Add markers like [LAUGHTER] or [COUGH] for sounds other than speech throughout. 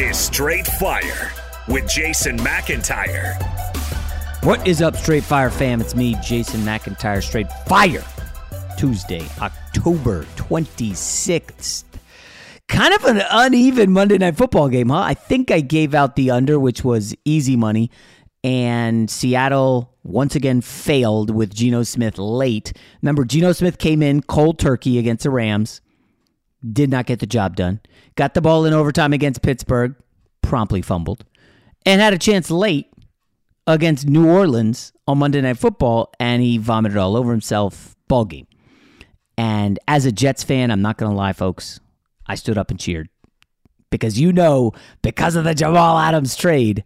is Straight Fire with Jason McIntyre. What is up, Straight Fire fam? It's me, Jason McIntyre, Straight Fire. Tuesday, October 26th. Kind of an uneven Monday Night Football game, huh? I think I gave out the under, which was easy money, and Seattle once again failed with Geno Smith late. Remember, Geno Smith came in cold turkey against the Rams did not get the job done. Got the ball in overtime against Pittsburgh, promptly fumbled, and had a chance late against New Orleans on Monday Night Football, and he vomited all over himself. Ball game. And as a Jets fan, I'm not going to lie, folks, I stood up and cheered because you know, because of the Jamal Adams trade,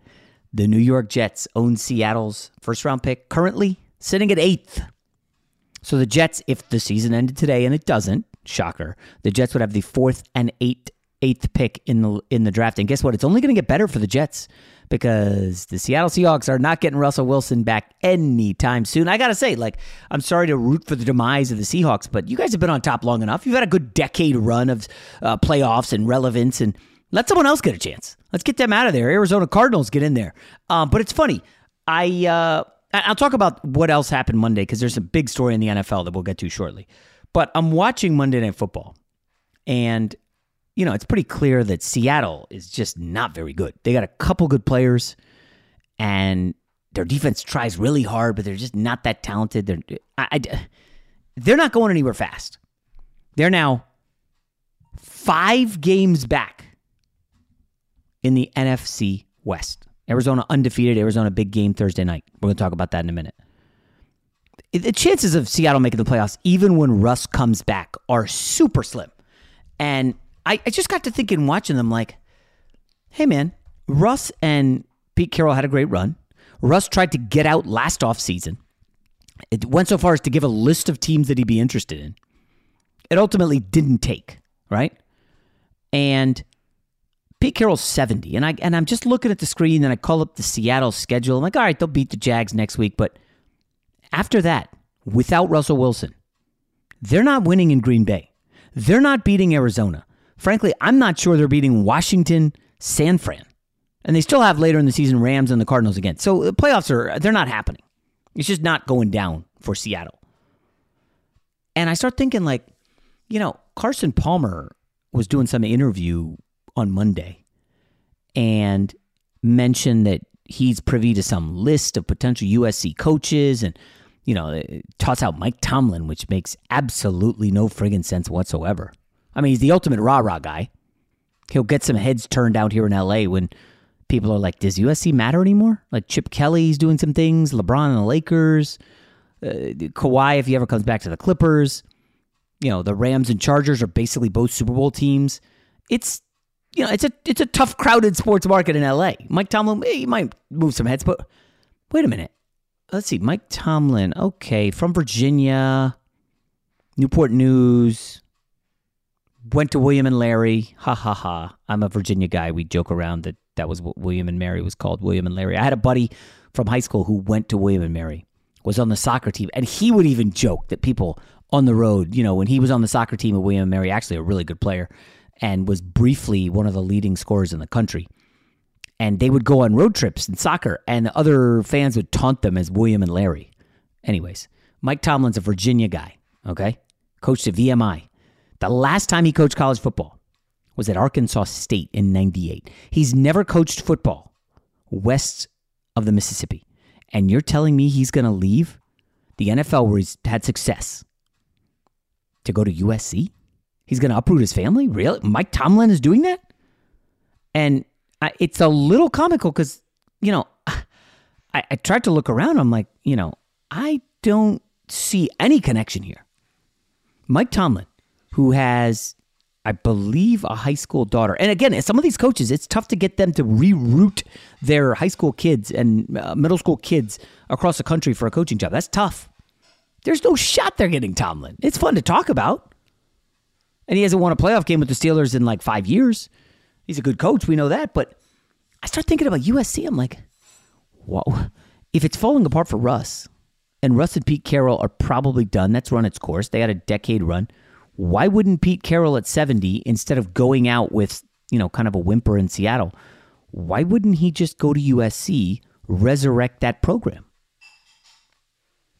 the New York Jets own Seattle's first round pick, currently sitting at eighth. So the Jets, if the season ended today, and it doesn't, Shocker. The Jets would have the fourth and eighth eighth pick in the in the draft. And guess what? It's only going to get better for the Jets because the Seattle Seahawks are not getting Russell Wilson back anytime soon. I got to say, like, I'm sorry to root for the demise of the Seahawks, but you guys have been on top long enough. You've had a good decade run of uh, playoffs and relevance, and let someone else get a chance. Let's get them out of there. Arizona Cardinals get in there. Um, but it's funny. I uh, I'll talk about what else happened Monday because there's a big story in the NFL that we'll get to shortly. But I'm watching Monday Night Football, and you know it's pretty clear that Seattle is just not very good. They got a couple good players, and their defense tries really hard, but they're just not that talented. They're I, I, they're not going anywhere fast. They're now five games back in the NFC West. Arizona undefeated. Arizona big game Thursday night. We're going to talk about that in a minute the chances of Seattle making the playoffs, even when Russ comes back, are super slim. And I, I just got to thinking, watching them, like, hey, man, Russ and Pete Carroll had a great run. Russ tried to get out last offseason. It went so far as to give a list of teams that he'd be interested in. It ultimately didn't take, right? And Pete Carroll's 70. And I and I'm just looking at the screen and I call up the Seattle schedule. I'm like, all right, they'll beat the Jags next week, but after that, without Russell Wilson, they're not winning in Green Bay. They're not beating Arizona. Frankly, I'm not sure they're beating Washington, San Fran. And they still have later in the season Rams and the Cardinals again. So the playoffs are they're not happening. It's just not going down for Seattle. And I start thinking, like, you know, Carson Palmer was doing some interview on Monday and mentioned that he's privy to some list of potential USC coaches and, you know, toss out Mike Tomlin, which makes absolutely no friggin' sense whatsoever. I mean, he's the ultimate rah rah guy. He'll get some heads turned out here in LA when people are like, does USC matter anymore? Like Chip Kelly's doing some things, LeBron and the Lakers, uh, Kawhi, if he ever comes back to the Clippers. You know, the Rams and Chargers are basically both Super Bowl teams. It's you know, it's a it's a tough, crowded sports market in LA. Mike Tomlin, he might move some heads, but wait a minute. Let's see, Mike Tomlin, okay, from Virginia, Newport News, went to William and Larry. Ha ha ha. I'm a Virginia guy. We joke around that that was what William and Mary was called, William and Larry. I had a buddy from high school who went to William and Mary, was on the soccer team, and he would even joke that people on the road, you know, when he was on the soccer team at William and Mary, actually a really good player, and was briefly one of the leading scorers in the country. And they would go on road trips in soccer, and other fans would taunt them as William and Larry. Anyways, Mike Tomlin's a Virginia guy, okay? Coached at VMI. The last time he coached college football was at Arkansas State in 98. He's never coached football west of the Mississippi. And you're telling me he's going to leave the NFL where he's had success to go to USC? He's going to uproot his family? Really? Mike Tomlin is doing that? And I, it's a little comical because, you know, [SIGHS] I, I tried to look around. I'm like, you know, I don't see any connection here. Mike Tomlin, who has, I believe, a high school daughter. And again, some of these coaches, it's tough to get them to reroute their high school kids and uh, middle school kids across the country for a coaching job. That's tough. There's no shot they're getting Tomlin. It's fun to talk about. And he hasn't won a playoff game with the Steelers in like five years. He's a good coach. We know that. But I start thinking about USC. I'm like, whoa. If it's falling apart for Russ, and Russ and Pete Carroll are probably done, that's run its course. They had a decade run. Why wouldn't Pete Carroll at 70, instead of going out with, you know, kind of a whimper in Seattle, why wouldn't he just go to USC, resurrect that program?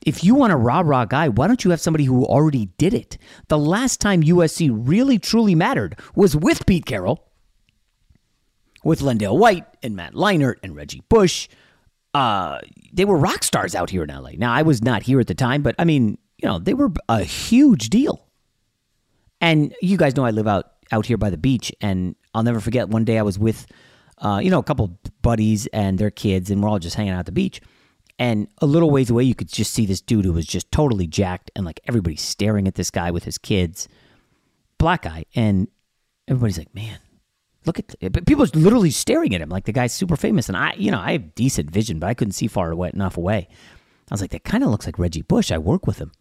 if you want a rah rah guy, why don't you have somebody who already did it? The last time USC really truly mattered was with Pete Carroll, with LenDale White and Matt Leinart and Reggie Bush. Uh, they were rock stars out here in LA. Now, I was not here at the time, but I mean, you know, they were a huge deal. And you guys know I live out out here by the beach, and I'll never forget one day I was with, uh, you know, a couple buddies and their kids, and we're all just hanging out at the beach and a little ways away, you could just see this dude who was just totally jacked, and like everybody's staring at this guy with his kids, black guy, and everybody's like, "Man, look at!" But people are literally staring at him like the guy's super famous, and I, you know, I have decent vision, but I couldn't see far away, enough away. I was like, "That kind of looks like Reggie Bush." I work with him,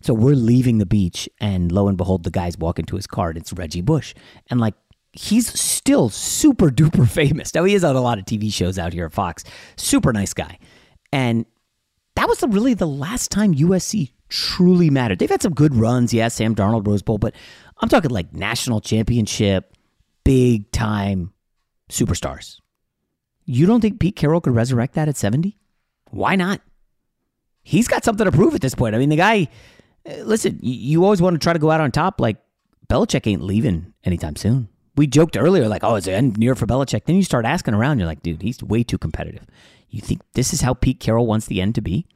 so we're leaving the beach, and lo and behold, the guy's walking to his car, and it's Reggie Bush, and like he's still super duper [LAUGHS] famous. Now he is on a lot of TV shows out here at Fox. Super nice guy. And that was the, really the last time USC truly mattered. They've had some good runs, yeah, Sam Darnold, Rose Bowl, but I'm talking like national championship, big time superstars. You don't think Pete Carroll could resurrect that at 70? Why not? He's got something to prove at this point. I mean, the guy, uh, listen, you always want to try to go out on top. Like, Belichick ain't leaving anytime soon. We joked earlier, like, oh, is it end near for Belichick? Then you start asking around, you're like, dude, he's way too competitive. You think this is how Pete Carroll wants the end to be?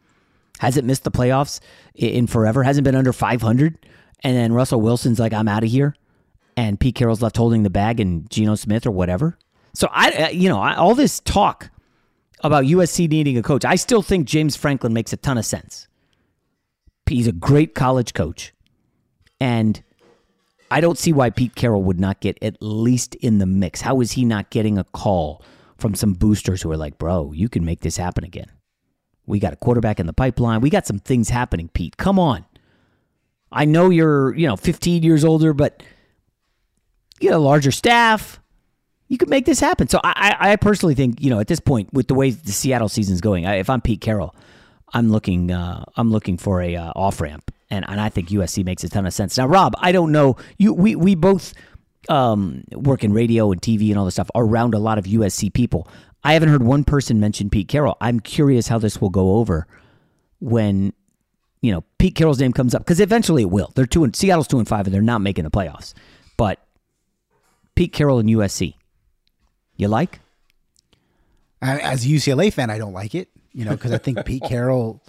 Hasn't missed the playoffs in forever, hasn't been under 500. And then Russell Wilson's like, I'm out of here. And Pete Carroll's left holding the bag and Geno Smith or whatever. So I, uh, you know, I, all this talk about USC needing a coach, I still think James Franklin makes a ton of sense. He's a great college coach. And I don't see why Pete Carroll would not get at least in the mix. How is he not getting a call from some boosters who are like, bro, you can make this happen again. We got a quarterback in the pipeline. We got some things happening, Pete. Come on. I know you're, you know, 15 years older, but you got a larger staff. You could make this happen. So I, I personally think, you know, at this point, with the way the Seattle season's going, if I'm Pete Carroll, I'm looking, uh, I'm looking for a uh, off ramp, and and I think USC makes a ton of sense. Now, Rob, I don't know you. We we both um, work in radio and TV and all this stuff around a lot of USC people. I haven't heard one person mention Pete Carroll. I'm curious how this will go over when you know, Pete Carroll's name comes up because eventually it will. They're two and Seattle's two and five, and they're not making the playoffs. But Pete Carroll and USC, you like? As a UCLA fan, I don't like it, you know, because I think Pete [LAUGHS] Carroll,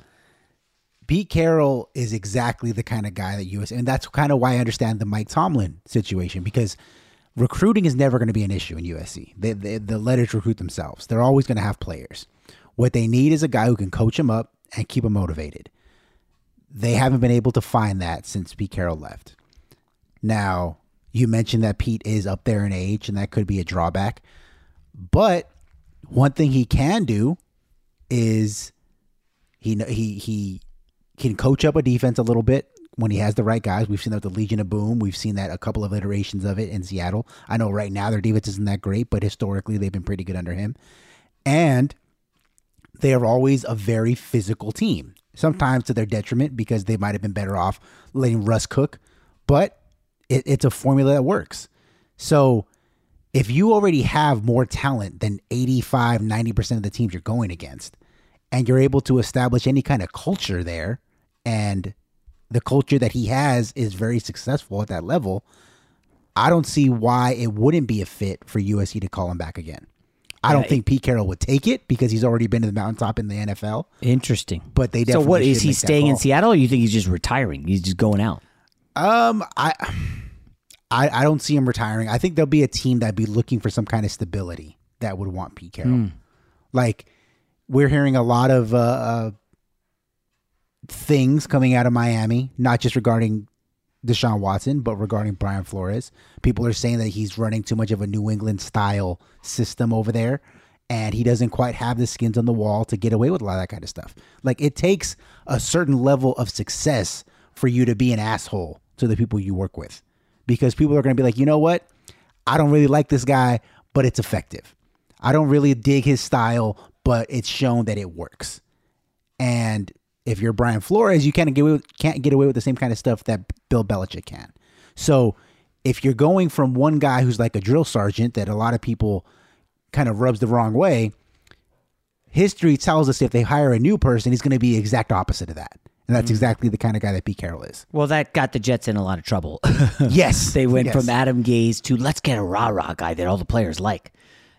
Pete Carroll is exactly the kind of guy that USC, and that's kind of why I understand the Mike Tomlin situation because recruiting is never going to be an issue in USC. They, they, the letters recruit themselves. They're always going to have players. What they need is a guy who can coach them up and keep them motivated. They haven't been able to find that since Pete Carroll left. Now, you mentioned that Pete is up there in age, and that could be a drawback. But one thing he can do is he he he can coach up a defense a little bit when he has the right guys. We've seen that with the Legion of Boom. We've seen that a couple of iterations of it in Seattle. I know right now their defense isn't that great, but historically they've been pretty good under him. And they are always a very physical team, sometimes to their detriment because they might have been better off letting Russ cook, but it, it's a formula that works. So if you already have more talent than 85, 90% of the teams you're going against, and you're able to establish any kind of culture there, and the culture that he has is very successful at that level, I don't see why it wouldn't be a fit for USC to call him back again. I don't think Pete Carroll would take it because he's already been to the mountaintop in the NFL. Interesting. But they so what is he staying in. Seattle, or you think he's just retiring? He's just going out. Um, I, I, I don't see him retiring. I think there'll be a team that'd be looking for some kind of stability that would want Pete Carroll. Hmm. Like we're hearing a lot of uh, uh, things coming out of Miami, not just regarding Deshaun Watson, but regarding Brian Flores. People are saying that he's running too much of a New England style system over there. And he doesn't quite have the skins on the wall to get away with a lot of that kind of stuff. Like it takes a certain level of success for you to be an asshole to the people you work with. Because people are going to be like, you know what? I don't really like this guy, but it's effective. I don't really dig his style, but it's shown that it works. And if you're Brian Flores, you can't get away with, can't get away with the same kind of stuff that Bill Belichick can. So if you're going from one guy who's like a drill sergeant that a lot of people kind of rubs the wrong way, history tells us if they hire a new person, he's going to be exact opposite of that. And that's exactly the kind of guy that Pete Carroll is. Well, that got the Jets in a lot of trouble. [LAUGHS] Yes. [LAUGHS] they went Yes. from Adam Gase to let's get a rah rah guy that all the players like,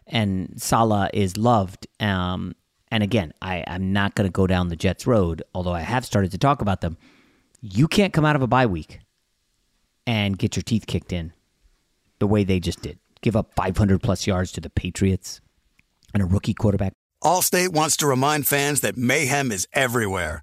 and Salah is loved. Um, and again, I, I'm not going to go down the Jets road, although I have started to talk about them. You can't come out of a bye week and get your teeth kicked in the way they just did. Give up 500 plus yards to the Patriots and a rookie quarterback. Allstate wants to remind fans that mayhem is everywhere,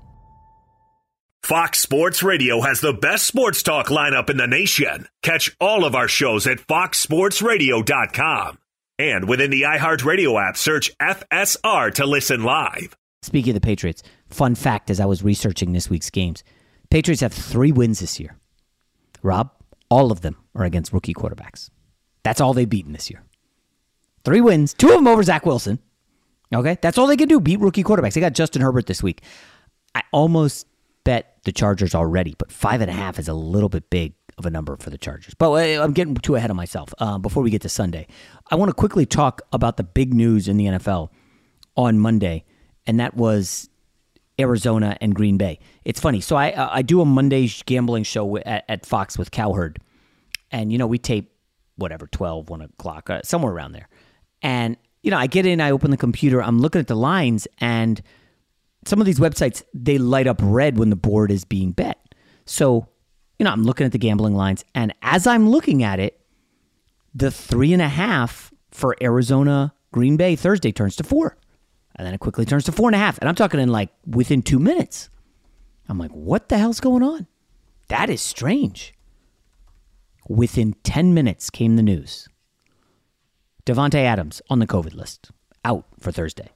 Fox Sports Radio has the best sports talk lineup in the nation. Catch all of our shows at foxsportsradio.com. And within the iHeartRadio app, search FSR to listen live. Speaking of the Patriots, fun fact as I was researching this week's games, Patriots have three wins this year. Rob, all of them are against rookie quarterbacks. That's all they've beaten this year. Three wins, two of them over Zach Wilson. Okay, that's all they can do, beat rookie quarterbacks. They got Justin Herbert this week. I almost bet the Chargers already, but five and a half is a little bit big of a number for the Chargers. But uh, I'm getting too ahead of myself. Uh, before we get to Sunday, I want to quickly talk about the big news in the NFL on Monday, and that was Arizona and Green Bay. It's funny. So I uh, I do a Monday gambling show at, at Fox with Cowherd, and you know we tape whatever 12, 1 o'clock, uh, somewhere around there, and you know I get in, I open the computer, I'm looking at the lines, and some of these websites they light up red when the board is being bet. So, you know, I'm looking at the gambling lines, and as I'm looking at it, the three and a half for Arizona Green Bay Thursday turns to four. And then it quickly turns to four and a half. And I'm talking in like within two minutes. I'm like, what the hell's going on? That is strange. Within 10 minutes came the news. Davante Adams on the COVID list, out for Thursday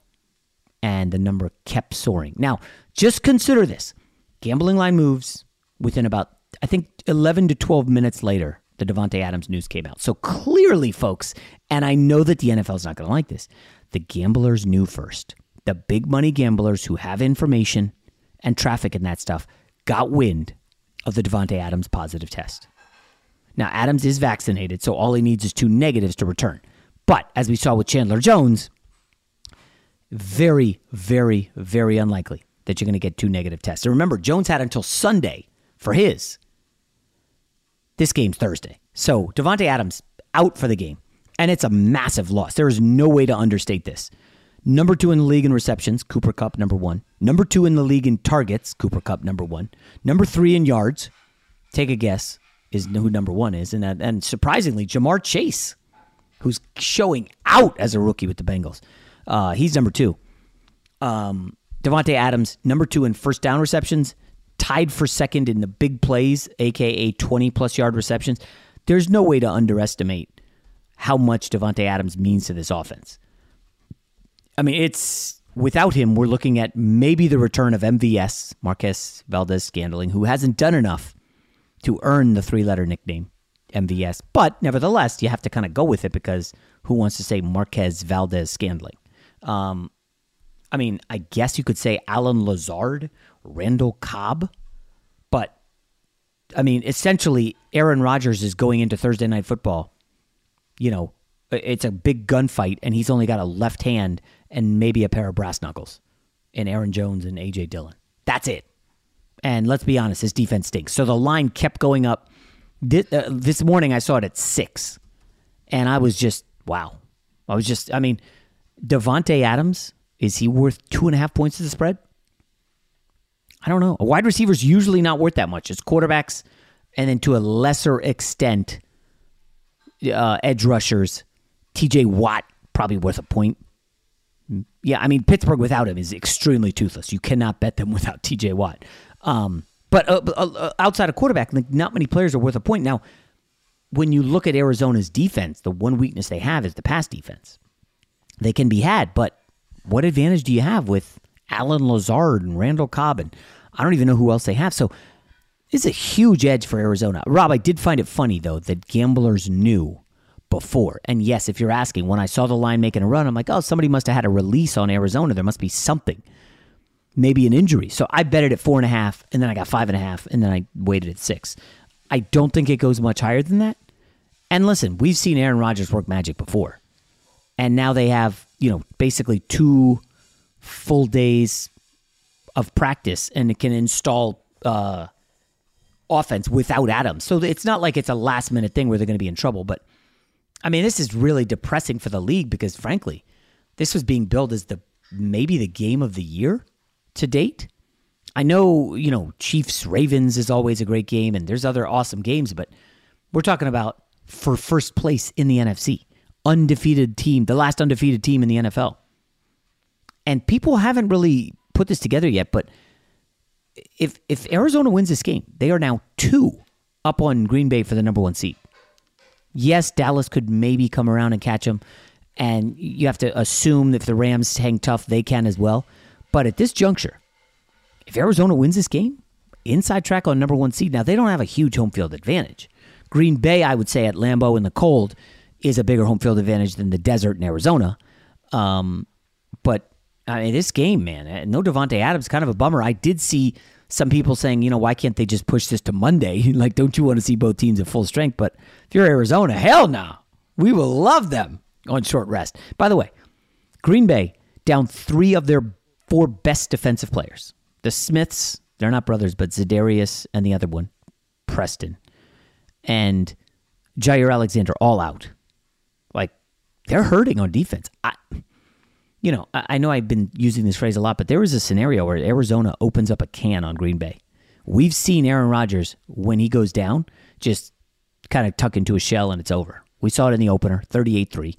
and the number kept soaring. Now, just consider this gambling line moves within about, I think, 11 to 12 minutes later, the Davante Adams news came out. So clearly, folks, and I know that the NFL is not going to like this, the gamblers knew first. The big money gamblers who have information and traffic and that stuff got wind of the Davante Adams positive test. Now, Adams is vaccinated, so all he needs is two negatives to return. But as we saw with Chandler Jones, very, very, very unlikely that you're going to get two negative tests. And remember, Jones had until Sunday for his. This game's Thursday. So Davante Adams out for the game. And it's a massive loss. There is no way to understate this. Number two in the league in receptions, Cooper Kupp, number one. Number two in the league in targets, Cooper Kupp, number one. Number three in yards, take a guess, is who number one is. And, and surprisingly, Ja'Marr Chase, who's showing out as a rookie with the Bengals. Uh, he's number two. Um, Davante Adams, number two in first down receptions, tied for second in the big plays, aka 20 plus yard receptions. There's no way to underestimate how much Davante Adams means to this offense. I mean, it's without him, we're looking at maybe the return of MVS, Marquez Valdes Scantling, who hasn't done enough to earn the three letter nickname MVS. But nevertheless, you have to kind of go with it because who wants to say Marquez Valdes Scantling? Um, I mean, I guess you could say Allen Lazard, Randall Cobb, but I mean, essentially, Aaron Rodgers is going into Thursday night football. You know, it's a big gunfight, and he's only got a left hand and maybe a pair of brass knuckles and Aaron Jones and AJ Dillon. That's it. And let's be honest, his defense stinks. So the line kept going up. This, uh, this morning, I saw it at six, and I was just wow. I was just, I mean, Davante Adams is he worth two and a half points to the spread? I don't know. A wide receiver's usually not worth that much. It's quarterbacks, and then to a lesser extent, uh, edge rushers. T.J. Watt probably worth a point. Yeah, I mean Pittsburgh without him is extremely toothless. You cannot bet them [LAUGHS] without T.J. Watt. Um, but uh, uh, outside of quarterback, not many players are worth a point. Now, when you look at Arizona's defense, the one weakness they have is the pass defense. They can be had, but what advantage do you have with Allen Lazard and Randall Cobb? And I don't even know who else they have. So it's a huge edge for Arizona. Rob, I did find it funny, though, that gamblers knew before. And yes, if you're asking, when I saw the line making a run, I'm like, oh, somebody must have had a release on Arizona. There must be something. Maybe an injury. So I bet it at four and a half, and then I got five and a half, and then I waited at six. I don't think it goes much higher than that. And listen, we've seen Aaron Rodgers work magic before. And now they have, you know, basically two full days of practice and it can install uh, offense without Adams. So it's not like it's a last minute thing where they're going to be in trouble. But I mean, this is really depressing for the league because, frankly, this was being billed as the maybe the game of the year to date. I know, you know, Chiefs Ravens is always a great game and there's other awesome games, but we're talking about for first place in the NFC. Undefeated team, the last undefeated team in the NFL. And people haven't really put this together yet, but if if Arizona wins this game, they are now two up on Green Bay for the number one seed. Yes, Dallas could maybe come around and catch them, and you have to assume if the Rams hang tough, they can as well. But at this juncture, if Arizona wins this game, inside track on number one seed. Now they don't have a huge home field advantage. Green Bay, I would say, at Lambeau in the cold, is a bigger home field advantage than the desert in Arizona. Um, but I mean, this game, man, eh, no Davante Adams, kind of a bummer. I did see some people saying, you know, why can't they just push this to Monday? [LAUGHS] like, don't you want to see both teams at full strength? But if you're Arizona, hell no. We will love them on short rest. By the way, Green Bay down three of their four best defensive players. The Smiths, they're not brothers, but Za'Darius and the other one, Preston, and Jaire Alexander all out. They're hurting on defense. I you know, I know I've been using this phrase a lot, but there was a scenario where Arizona opens up a can on Green Bay. We've seen Aaron Rodgers, when he goes down, just kind of tuck into a shell and it's over. We saw it in the opener, 38 3.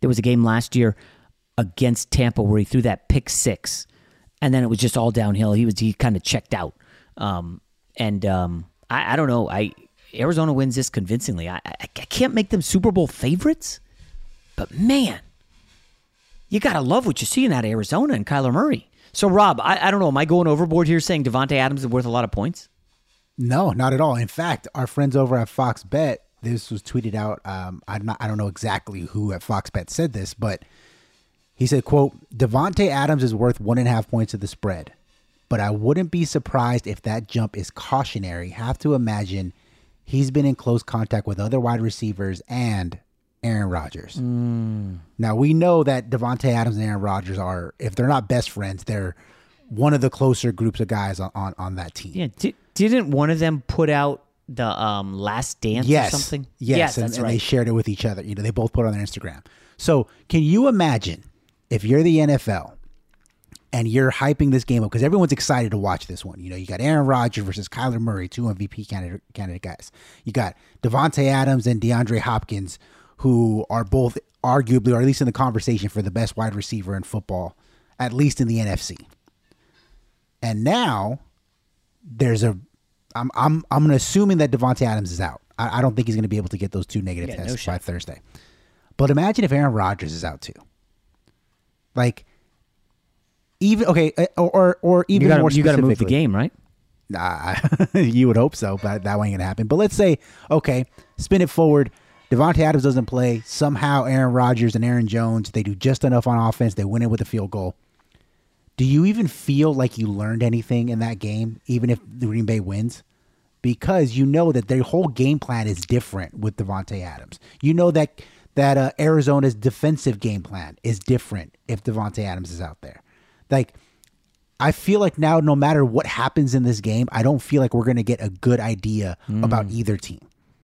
There was a game last year against Tampa where he threw that pick six, and then it was just all downhill. He was he kind of checked out. Um, and um, I, I, don't know. I Arizona wins this convincingly. I, I, I can't make them Super Bowl favorites, but man, you got to love what you see in that Arizona and Kyler Murray. So, Rob, I, I don't know. Am I going overboard here saying Davante Adams is worth a lot of points? No, not at all. In fact, our friends over at Fox Bet, this was tweeted out. Um, I'm not. I don't know exactly who at Fox Bet said this, but he said, "quote Davante Adams is worth one and a half points of the spread, but I wouldn't be surprised if that jump is cautionary. Have to imagine he's been in close contact with other wide receivers and Aaron Rodgers. Mm. Now we know that Davante Adams and Aaron Rodgers are, if they're not best friends, they're one of the closer groups of guys on on, on that team. Yeah, D- didn't one of them put out the um, Last Dance yes. or something? Yes, yes and, and right. they shared it with each other. You know, they both put it on their Instagram. So can you imagine if you're the NFL and you're hyping this game up because everyone's excited to watch this one. You know, you got Aaron Rodgers versus Kyler Murray, two MVP candidate candidate guys. You got Davante Adams and DeAndre Hopkins who are both arguably, or at least in the conversation, for the best wide receiver in football, at least in the NFC. And now there's a, I'm I'm I'm assuming that Davante Adams is out. I, I don't think he's going to be able to get those two negative Yeah, tests shot. by Thursday. But imagine if Aaron Rodgers is out too. Like, even okay, uh, or or, or even you gotta, more you got to move the game, right? Nah, [LAUGHS] you would hope so, but that ain't gonna happen. But let's say, okay, spin it forward. Davante Adams doesn't play. Somehow, Aaron Rodgers and Aaron Jones they do just enough on offense. They win it with a field goal. do you even feel like you learned anything in that game, even if the Green Bay wins? Because you know that their whole game plan is different with Davante Adams. You know that that uh, Arizona's defensive game plan is different if Davante Adams is out there. Like, I feel like now, no matter what happens in this game, I don't feel like we're going to get a good idea Mm. about either team.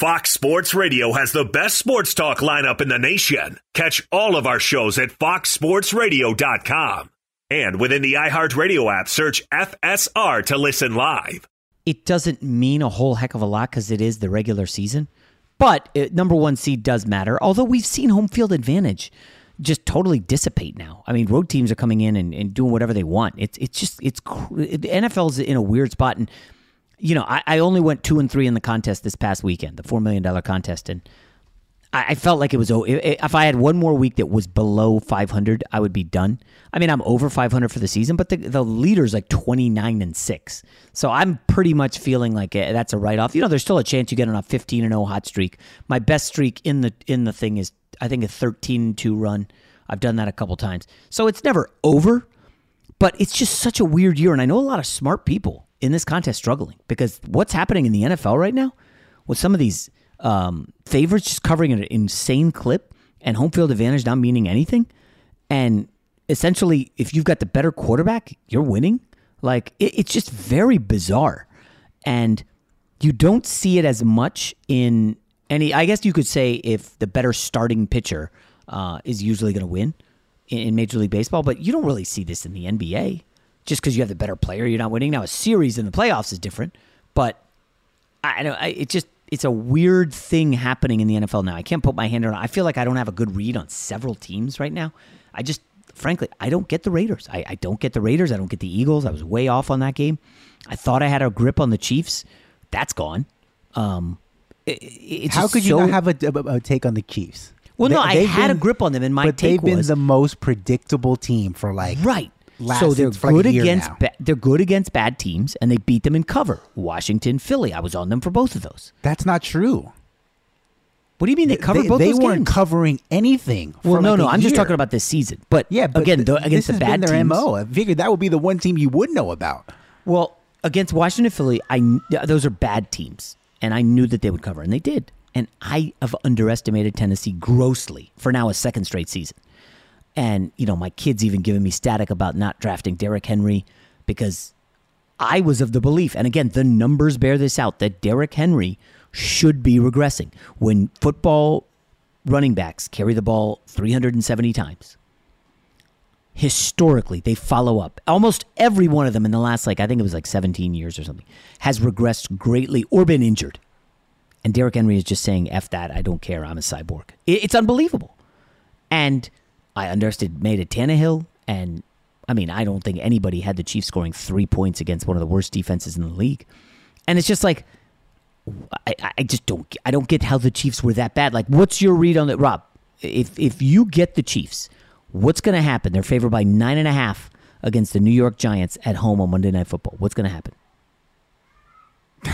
Fox Sports Radio has the best sports talk lineup in the nation. Catch all of our shows at foxsportsradio.com. And within the iHeartRadio app, search FSR to listen live. It doesn't mean a whole heck of a lot because it is the regular season. But it, number one seed does matter, although we've seen home field advantage just totally dissipate now. I mean, road teams are coming in and, and doing whatever they want. It's it's just it's the NFL's in a weird spot, and you know I, I only went two and three in the contest this past weekend, the four million dollar contest, and I, I felt like it was. If I had one more week that was below 500, I would be done. I mean, I'm over 500 for the season, but the the leader's like 29 and six. So I'm pretty much feeling like eh, that's a write off. You know, there's still a chance you get on a 15 and 0 hot streak. My best streak in the in the thing is I think a 13 and 2 run. I've done that a couple times. So it's never over, but it's just such a weird year. And I know a lot of smart people in this contest struggling because what's happening in the NFL right now with some of these um, favorites just covering an insane clip and home field advantage not meaning anything. And essentially, if you've got the better quarterback, you're winning. Like, it, it's just very bizarre. And you don't see it as much in any. I guess you could say if the better starting pitcher uh, is usually going to win in, in Major League Baseball, but you don't really see this in the NBA. Just because you have the better player, you're not winning. Now, a series in the playoffs is different, but I. I, it just it's a weird thing happening in the NFL now. I can't put my hand on. it. I feel like I don't have a good read on several teams right now. I just, frankly, I don't get the Raiders. I, I don't get the Raiders. I don't get the Eagles. I was way off on that game. I thought I had a grip on the Chiefs. That's gone. Um, it, it's How could you so- not have a, a- a take on the Chiefs? Well, no, I had a grip on them, and my but take they've been was- the most predictable team for like right. Last, so they're like good year against ba- they're good against bad teams, and they beat them in cover. Washington, Philly. I was on them for both of those. That's not true. What do you mean they covered they, both they weren't games? covering anything. Well, no, like no. I'm just talking about this season. But Yeah, but again, th- the, against the bad their teams. mo. I figured that would be the one team you would know about. Well, against Washington, Philly, I those are bad teams, and I knew that they would cover, and they did. And I have underestimated Tennessee grossly for now a second straight season. And you know, my kids even giving me static about not drafting Derrick Henry because I was of the belief, and again, the numbers bear this out, that Derrick Henry should be regressing. When football running backs carry the ball 370 times historically they follow up. Almost every one of them in the last like i think it was like 17 years or something has regressed greatly or been injured. And Derrick Henry is just saying f that i don't care i'm a cyborg. It's unbelievable. And i underestimated Tannehill and i mean i don't think anybody had the chiefs scoring three points against one of the worst defenses in the league and it's just like I, I- just don't I don't get how the Chiefs were that bad. Like, what's your read on that, Rob? If if you get the Chiefs, what's going to happen? They're favored by nine and a half against the New York Giants at home on Monday Night Football. What's going to happen? [LAUGHS]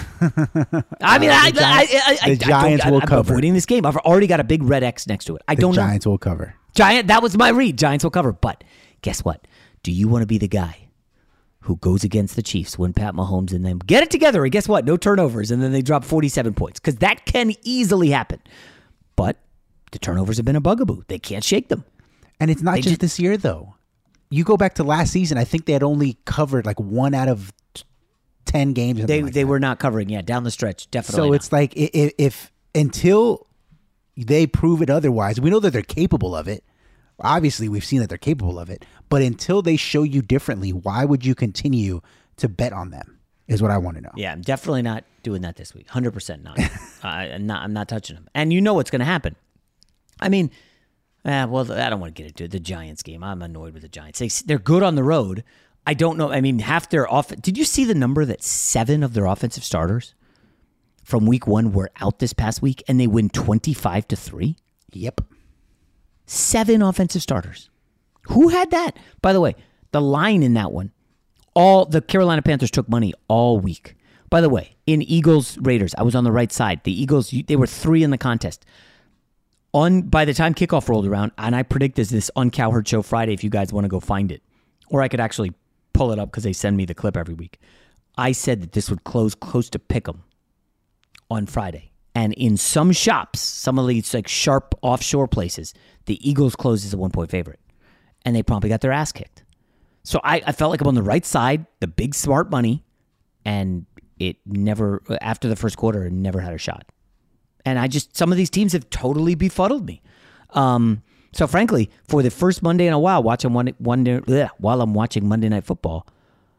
I mean, I, The Giants- I, I, I, the Giants will I'm cover. avoiding this game. I've already got a big red X next to it. I The don't know. Giants will cover. Giant. That was my read. Giants will cover. But guess what? Do you want to be the guy who goes against the Chiefs when Pat Mahomes and them get it together? And guess what? No turnovers, and then they drop forty-seven points because that can easily happen. But the turnovers have been a bugaboo. They can't shake them. And it's not just just- this year though. You go back to last season. I think they had only covered like one out of ten games. They like they were not covering. Yeah, down the stretch, definitely. so not. it's like i- i- if until they prove it otherwise, we know that they're capable of it. Obviously, we've seen that they're capable of it. But until they show you differently, why would you continue to bet on them? Is what I want to know. Yeah, I'm definitely not doing that this week. Hundred percent not. [LAUGHS] I'm not. I'm not touching them. And you know what's going to happen. I mean, eh, well, I don't want to get into. The Giants game. I'm annoyed with the Giants. They, they're good on the road. I don't know. I mean, half their off. Did you see the number that seven of their offensive starters from week one were out this past week, and they win 25 to three? Yep. Seven offensive starters. Who had that? By the way, the line in that one, all the Carolina Panthers took money all week. By the way, in Eagles Raiders, I was on the right side. The Eagles, they were three in the contest. On by the time kickoff rolled around, and I predict this this on Cowherd Show Friday. If you guys want to go find it, or I could actually pull it up because they send me the clip every week. I said that this would close close to Pick'em on Friday. And in some shops, some of these like sharp offshore places, the Eagles closed as a one point favorite. And they promptly got their ass kicked. So I, I felt like I'm on the right side, the big smart money, and it never after the first quarter, never had a shot. And I just some of these teams have totally befuddled me. Um, so frankly, for the first Monday in a while, watching one one bleh, while I'm watching Monday Night Football,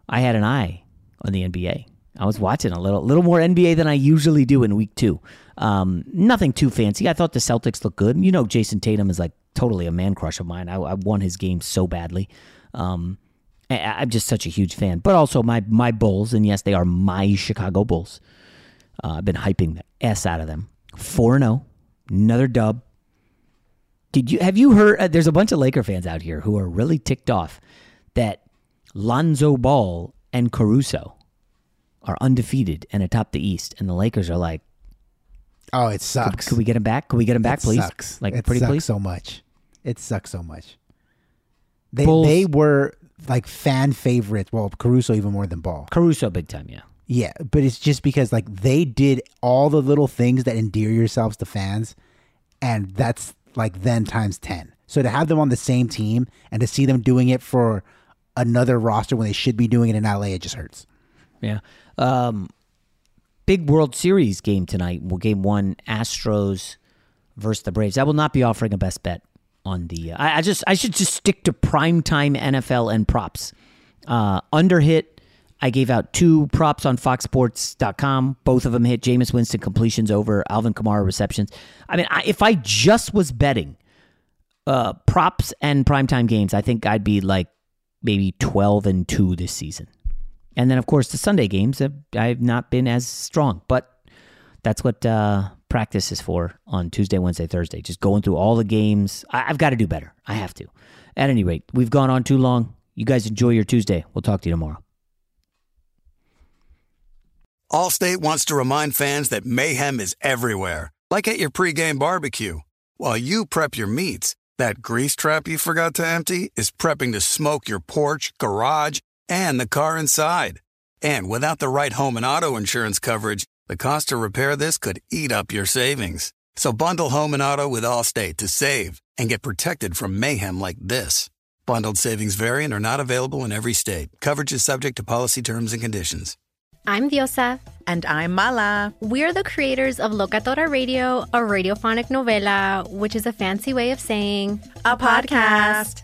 I had an eye on the NBA. I was watching a little little more NBA than I usually do in week two. Um, nothing too fancy. I thought the Celtics looked good. You know, Jayson Tatum is like totally a man crush of mine. I, I won his game so badly. Um, I, I'm just such a huge fan. But also my my Bulls, and yes, they are my Chicago Bulls. Uh, I've been hyping the s out of them. Four zero, another dub. Did you have you heard? Uh, there's a bunch of Laker fans out here who are really ticked off that Lonzo Ball and Caruso are undefeated and atop the East, and the Lakers are like, "Oh, it sucks." Could, could we get him back? Could we get him back, it please? Sucks. Like, it pretty sucks please. so much. It sucks so much. They Bulls- they were like fan favorites. Well, Caruso even more than Ball. Caruso, big time, yeah. Yeah, but it's just because like they did all the little things that endear yourselves to fans, and that's like then times ten. So to have them on the same team and to see them doing it for another roster when they should be doing it in LA, it just hurts. Yeah. Um, big World Series game tonight. Well, game one, Astros versus the Braves. I will not be offering a best bet on the. Uh, I, I just I should just stick to primetime NFL and props. Uh, under hit. I gave out two props on FoxSports.com. Both of them hit. Jameis Winston completions over Alvin Kamara receptions. I mean, I, if I just was betting uh, props and primetime games, I think I'd be like maybe twelve and two this season. And then, of course, the Sunday games, I've not been as strong, but that's what uh, practice is for on Tuesday, Wednesday, Thursday. Just going through all the games. I, I've got to do better. I have to. At any rate, we've gone on too long. You guys enjoy your Tuesday. We'll talk to you tomorrow. Allstate wants to remind fans that mayhem is everywhere, like at your pregame barbecue. While you prep your meats, that grease trap you forgot to empty is prepping to smoke your porch, garage, and the car inside. And without the right home and auto insurance coverage, the cost to repair this could eat up your savings. So bundle home and auto with Allstate to save and get protected from mayhem like this. Bundled savings variant are not available in every state. Coverage is subject to policy terms and conditions. I'm Diosa. And I'm Mala. We're the creators of Locatora Radio, a radiophonic novela, which is a fancy way of saying a podcast.